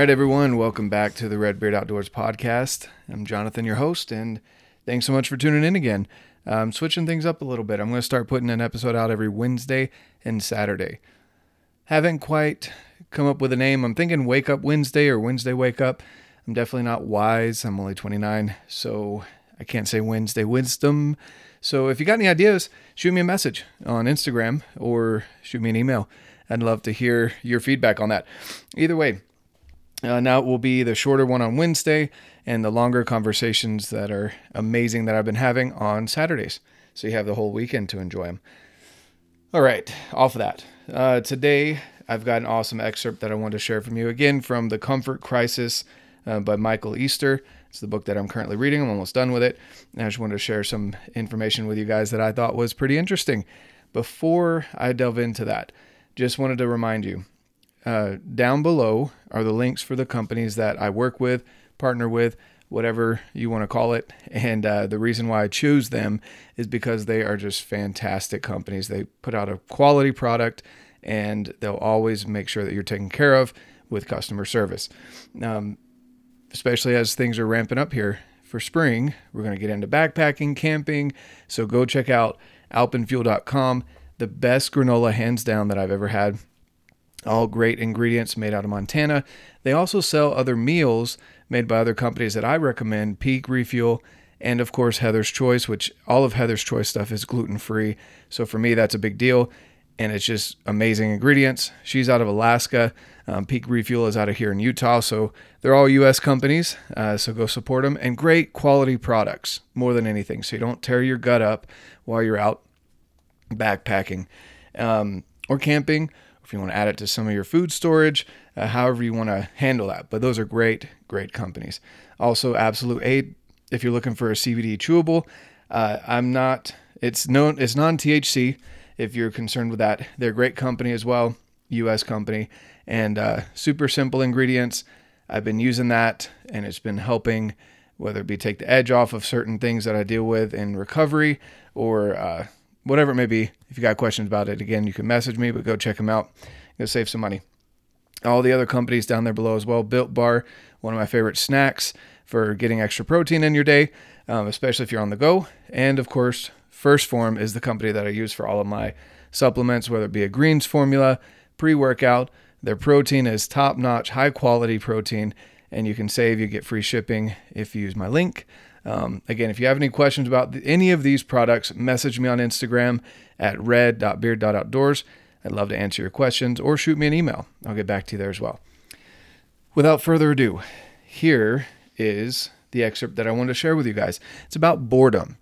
right, everyone, welcome back to the Redbeard Outdoors podcast. I'm Jonathan, your host, and thanks so much for tuning in again. I'm switching things up a little bit. I'm going to start putting an episode out every Wednesday and Saturday. Haven't quite come up with a name. I'm thinking Wake Up Wednesday or Wednesday Wake Up. I'm definitely not wise. I'm only 29, so I can't say Wednesday Wisdom. So if you got any ideas, shoot me a message on Instagram or shoot me an email. I'd love to hear your feedback on that. Either way, uh, now it will be the shorter one on Wednesday and the longer conversations that are amazing that I've been having on Saturdays. So you have the whole weekend to enjoy them. All right, off of that. Uh, today, I've got an awesome excerpt that I want to share from you again from The Comfort Crisis uh, by Michael Easter. It's the book that I'm currently reading. I'm almost done with it. And I just wanted to share some information with you guys that I thought was pretty interesting. Before I delve into that, just wanted to remind you uh, down below are the links for the companies that I work with, partner with, whatever you want to call it. And uh, the reason why I choose them is because they are just fantastic companies. They put out a quality product and they'll always make sure that you're taken care of with customer service. Um, especially as things are ramping up here for spring, we're going to get into backpacking, camping. So go check out alpenfuel.com. The best granola, hands down, that I've ever had all great ingredients made out of Montana. They also sell other meals made by other companies that I recommend Peak Refuel, and of course, Heather's Choice, which all of Heather's Choice stuff is gluten free. So for me, that's a big deal. And it's just amazing ingredients. She's out of Alaska. Um, Peak Refuel is out of here in Utah. So they're all US companies. Uh, so go support them. And great quality products more than anything. So you don't tear your gut up while you're out backpacking um, or camping if you want to add it to some of your food storage, uh, however you want to handle that. But those are great, great companies. Also, Absolute Aid, if you're looking for a CBD chewable, uh, I'm not, it's known, it's non THC if you're concerned with that. They're a great company as well, US company, and uh, super simple ingredients. I've been using that and it's been helping, whether it be take the edge off of certain things that I deal with in recovery or uh, whatever it may be. If you got questions about it, again, you can message me, but go check them out. You'll save some money. All the other companies down there below as well. Built Bar, one of my favorite snacks for getting extra protein in your day, um, especially if you're on the go. And of course, 1st Form is the company that I use for all of my supplements, whether it be a greens formula, pre workout. Their protein is top notch, high quality protein, and you can save, you get free shipping if you use my link. Um, again, if you have any questions about any of these products, message me on Instagram at red.beard.outdoors. I'd love to answer your questions or shoot me an email. I'll get back to you there as well. Without further ado, here is the excerpt that I wanted to share with you guys. It's about boredom.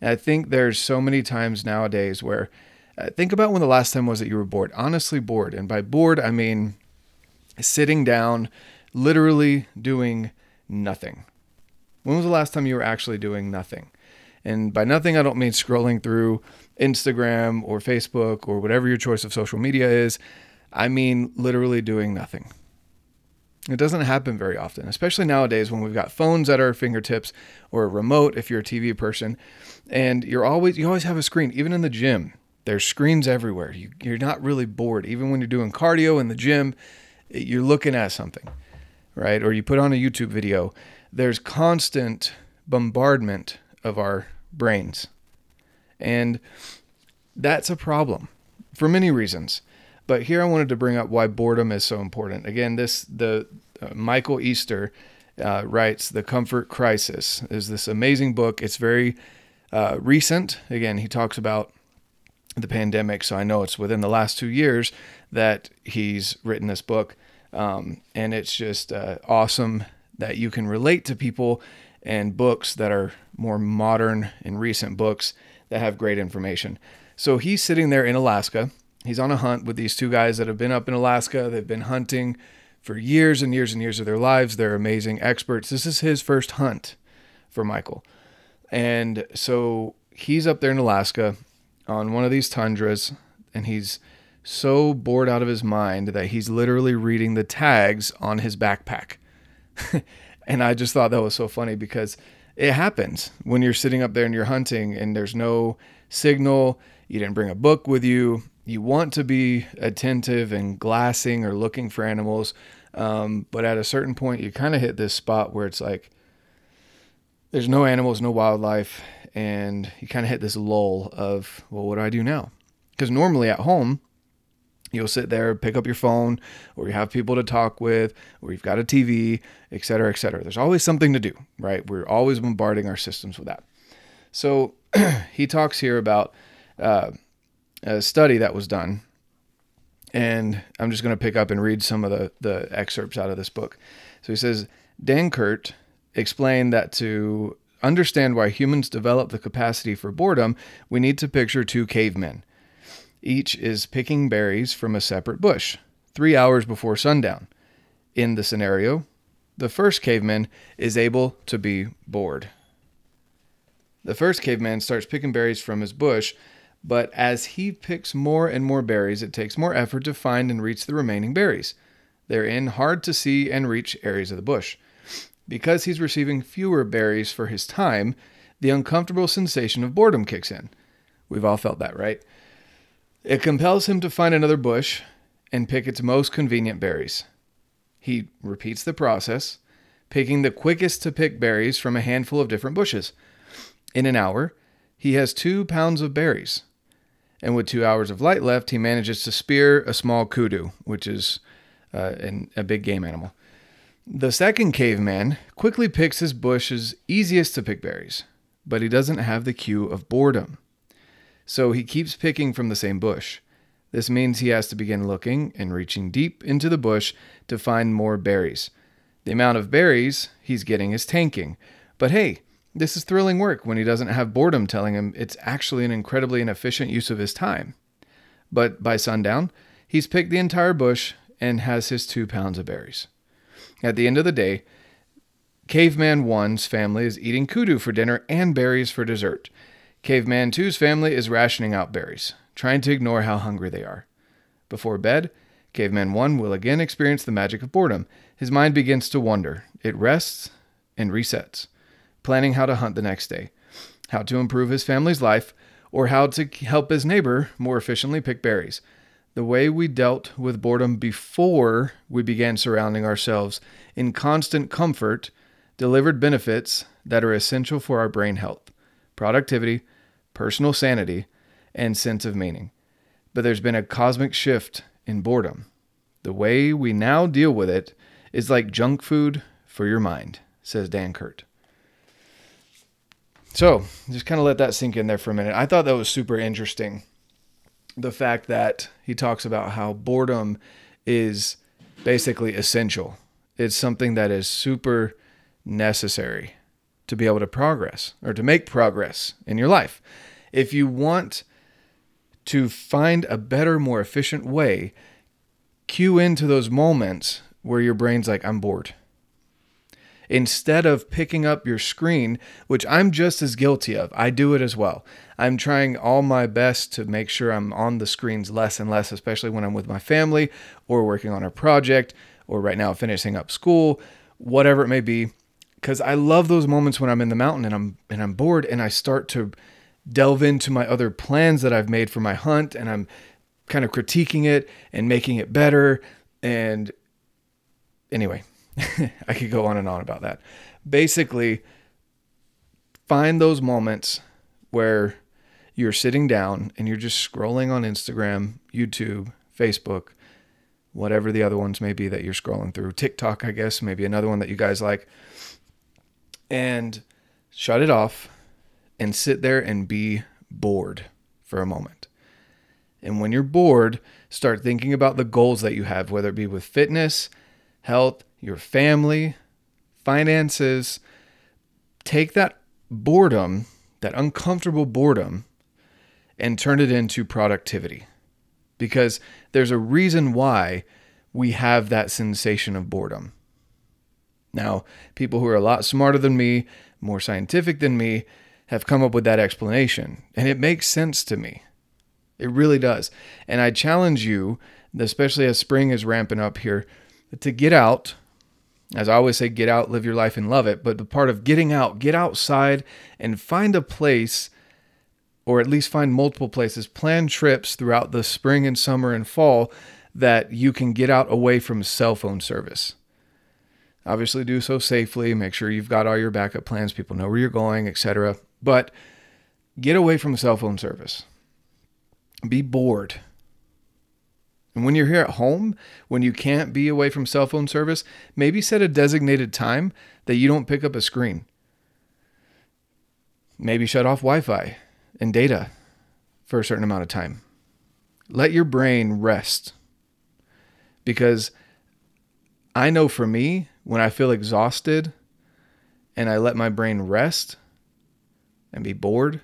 And I think there's so many times nowadays where uh, think about when the last time was that you were bored, honestly bored. And by bored, I mean sitting down, literally doing nothing. When was the last time you were actually doing nothing? And by nothing, I don't mean scrolling through Instagram or Facebook or whatever your choice of social media is. I mean literally doing nothing. It doesn't happen very often, especially nowadays when we've got phones at our fingertips or a remote if you're a TV person, and you're always you always have a screen. Even in the gym, there's screens everywhere. You, you're not really bored. Even when you're doing cardio in the gym, you're looking at something, right? Or you put on a YouTube video there's constant bombardment of our brains. And that's a problem for many reasons. But here I wanted to bring up why boredom is so important. Again, this the uh, Michael Easter uh, writes The Comfort Crisis is this amazing book. It's very uh, recent. Again, he talks about the pandemic, so I know it's within the last two years that he's written this book, um, and it's just uh, awesome that you can relate to people and books that are more modern and recent books that have great information. So he's sitting there in Alaska. He's on a hunt with these two guys that have been up in Alaska. They've been hunting for years and years and years of their lives. They're amazing experts. This is his first hunt for Michael. And so he's up there in Alaska on one of these tundras and he's so bored out of his mind that he's literally reading the tags on his backpack. and I just thought that was so funny because it happens when you're sitting up there and you're hunting and there's no signal, you didn't bring a book with you, you want to be attentive and glassing or looking for animals. Um, but at a certain point, you kind of hit this spot where it's like there's no animals, no wildlife, and you kind of hit this lull of, well, what do I do now? Because normally at home, you'll sit there, pick up your phone, or you have people to talk with, or you've got a TV, et cetera, et cetera. There's always something to do, right? We're always bombarding our systems with that. So he talks here about uh, a study that was done and I'm just going to pick up and read some of the, the excerpts out of this book. So he says, Danckert explained that to understand why humans develop the capacity for boredom, we need to picture two cavemen. Each is picking berries from a separate bush, three hours before sundown. In the scenario, the first caveman is able to be bored. The first caveman starts picking berries from his bush but as he picks more and more berries, it takes more effort to find and reach the remaining berries. They're in hard to see and reach areas of the bush. Because he's receiving fewer berries for his time, the uncomfortable sensation of boredom kicks in. We've all felt that, right? It compels him to find another bush and pick its most convenient berries. He repeats the process, picking the quickest to pick berries from a handful of different bushes. In an hour, he has two pounds of berries, and with two hours of light left, he manages to spear a small kudu, which is uh, an, a big game animal. The second caveman quickly picks his bush's easiest to pick berries, but he doesn't have the cue of boredom. So he keeps picking from the same bush. This means he has to begin looking and reaching deep into the bush to find more berries. The amount of berries he's getting is tanking. But hey, this is thrilling work when he doesn't have boredom telling him it's actually an incredibly inefficient use of his time. But by sundown, he's picked the entire bush and has his two pounds of berries. At the end of the day, Caveman 1's family is eating kudu for dinner and berries for dessert. Caveman 2's family is rationing out berries, trying to ignore how hungry they are. Before bed, Caveman 1 will again experience the magic of boredom. His mind begins to wander. It rests and resets planning how to hunt the next day, how to improve his family's life, or how to help his neighbor more efficiently pick berries. The way we dealt with boredom before we began surrounding ourselves in constant comfort delivered benefits that are essential for our brain health, productivity, personal sanity, and sense of meaning. But there's been a cosmic shift in boredom. The way we now deal with it is like junk food for your mind, says Danckert. So just kind of let that sink in there for a minute. I thought that was super interesting. The fact that he talks about how boredom is basically essential. It's something that is super necessary to be able to progress or to make progress in your life. If you want to find a better, more efficient way, cue into those moments where your brain's like, I'm bored instead of picking up your screen, which I'm just as guilty of. I do it as well. I'm trying all my best to make sure I'm on the screens less and less, especially when I'm with my family or working on a project or right now finishing up school, whatever it may be. Because I love those moments when I'm in the mountain and I'm and I'm bored and I start to delve into my other plans that I've made for my hunt and I'm kind of critiquing it and making it better. And anyway, I could go on and on about that. Basically, find those moments where you're sitting down and you're just scrolling on Instagram, YouTube, Facebook, whatever the other ones may be that you're scrolling through. TikTok, I guess, maybe another one that you guys like. And shut it off and sit there and be bored for a moment. And when you're bored, start thinking about the goals that you have, whether it be with fitness, health, your family, finances. Take that boredom, that uncomfortable boredom, and turn it into productivity. Because there's a reason why we have that sensation of boredom. Now, people who are a lot smarter than me, more scientific than me, have come up with that explanation, and it makes sense to me. It really does. And I challenge you, especially as spring is ramping up here, to get out as I always say, get out, live your life, and love it. But the part of getting out, get outside and find a place, or at least find multiple places, plan trips throughout the spring and summer and fall that you can get out away from cell phone service. Obviously, do so safely. Make sure you've got all your backup plans, people know where you're going, etc. But get away from cell phone service. Be bored. And when you're here at home, when you can't be away from cell phone service, maybe set a designated time that you don't pick up a screen. Maybe shut off Wi Fi and data for a certain amount of time. Let your brain rest. Because I know for me, when I feel exhausted and I let my brain rest and be bored,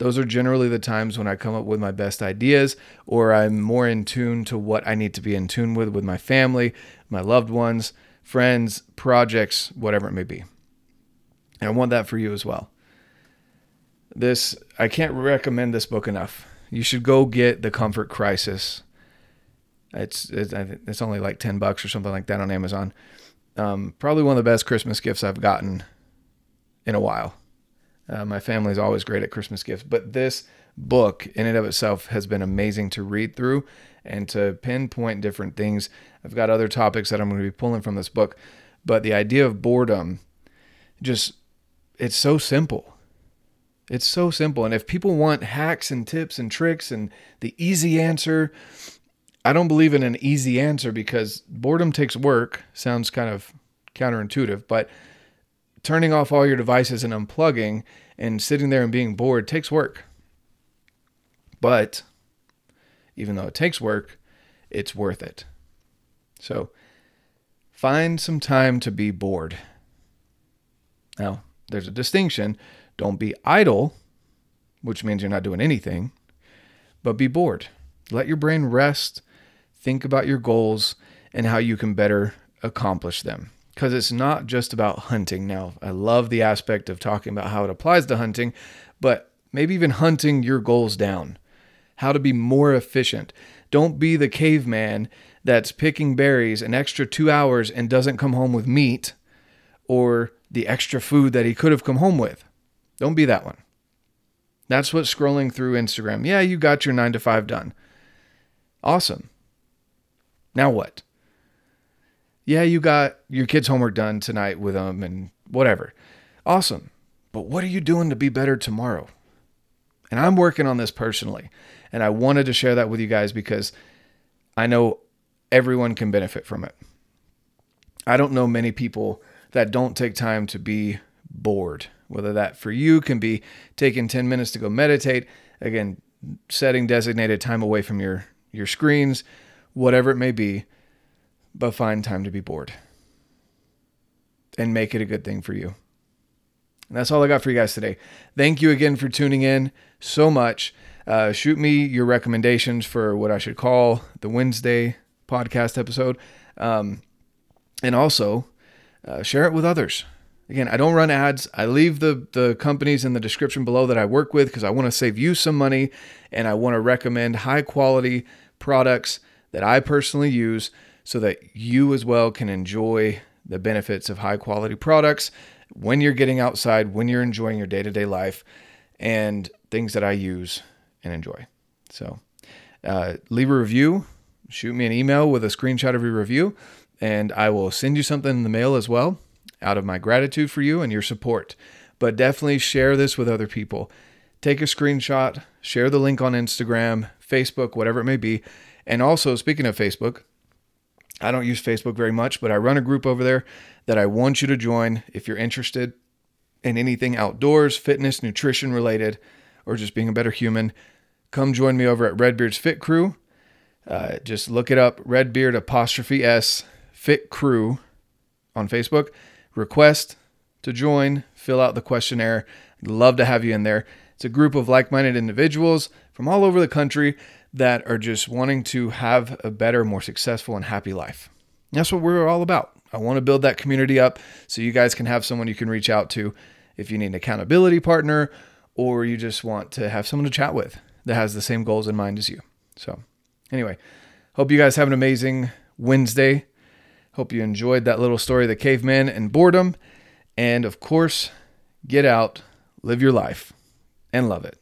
those are generally the times when I come up with my best ideas or I'm more in tune to what I need to be in tune with with my family, my loved ones, friends, projects, whatever it may be. And I want that for you as well. This I can't recommend this book enough. You should go get The Comfort Crisis. It's it's, it's only like 10 bucks or something like that on Amazon. Um, probably one of the best Christmas gifts I've gotten in a while. Uh, my family's always great at Christmas gifts, but this book in and of itself has been amazing to read through and to pinpoint different things. I've got other topics that I'm going to be pulling from this book, but the idea of boredom just it's so simple. It's so simple. And if people want hacks and tips and tricks and the easy answer, I don't believe in an easy answer because boredom takes work. Sounds kind of counterintuitive, but turning off all your devices and unplugging and sitting there and being bored takes work. But even though it takes work, it's worth it. So find some time to be bored. Now, there's a distinction. Don't be idle, which means you're not doing anything, but be bored. Let your brain rest. Think about your goals and how you can better accomplish them because it's not just about hunting. Now, I love the aspect of talking about how it applies to hunting, but maybe even hunting your goals down, how to be more efficient. Don't be the caveman that's picking berries an extra two hours and doesn't come home with meat or the extra food that he could have come home with. Don't be that one. That's what scrolling through Instagram. Yeah, you got your nine to five done. Awesome. Now what? Yeah, you got your kids' homework done tonight with them and whatever. Awesome. But what are you doing to be better tomorrow? And I'm working on this personally. And I wanted to share that with you guys because I know everyone can benefit from it. I don't know many people that don't take time to be bored, whether that for you can be taking 10 minutes to go meditate, again, setting designated time away from your, your screens, whatever it may be but find time to be bored and make it a good thing for you. And that's all I got for you guys today. Thank you again for tuning in so much. Uh, shoot me your recommendations for what I should call the Wednesday podcast episode. Um, and also uh, share it with others. Again, I don't run ads. I leave the, the companies in the description below that I work with because I want to save you some money and I want to recommend high quality products that I personally use so that you as well can enjoy the benefits of high quality products when you're getting outside, when you're enjoying your day to day life, and things that I use and enjoy. So, uh, leave a review, shoot me an email with a screenshot of your review, and I will send you something in the mail as well out of my gratitude for you and your support. But definitely share this with other people. Take a screenshot, share the link on Instagram, Facebook, whatever it may be. And also, speaking of Facebook, I don't use Facebook very much, but I run a group over there that I want you to join if you're interested in anything outdoors, fitness, nutrition related, or just being a better human. Come join me over at Redbeard's Fit Crew. Uh, just look it up, Redbeard apostrophe S Fit Crew on Facebook. Request to join, fill out the questionnaire. I'd love to have you in there. It's a group of like minded individuals from all over the country that are just wanting to have a better, more successful, and happy life. That's what we're all about. I want to build that community up so you guys can have someone you can reach out to if you need an accountability partner or you just want to have someone to chat with that has the same goals in mind as you. So, anyway, hope you guys have an amazing Wednesday. Hope you enjoyed that little story of the caveman and boredom. And of course, get out, live your life, and love it.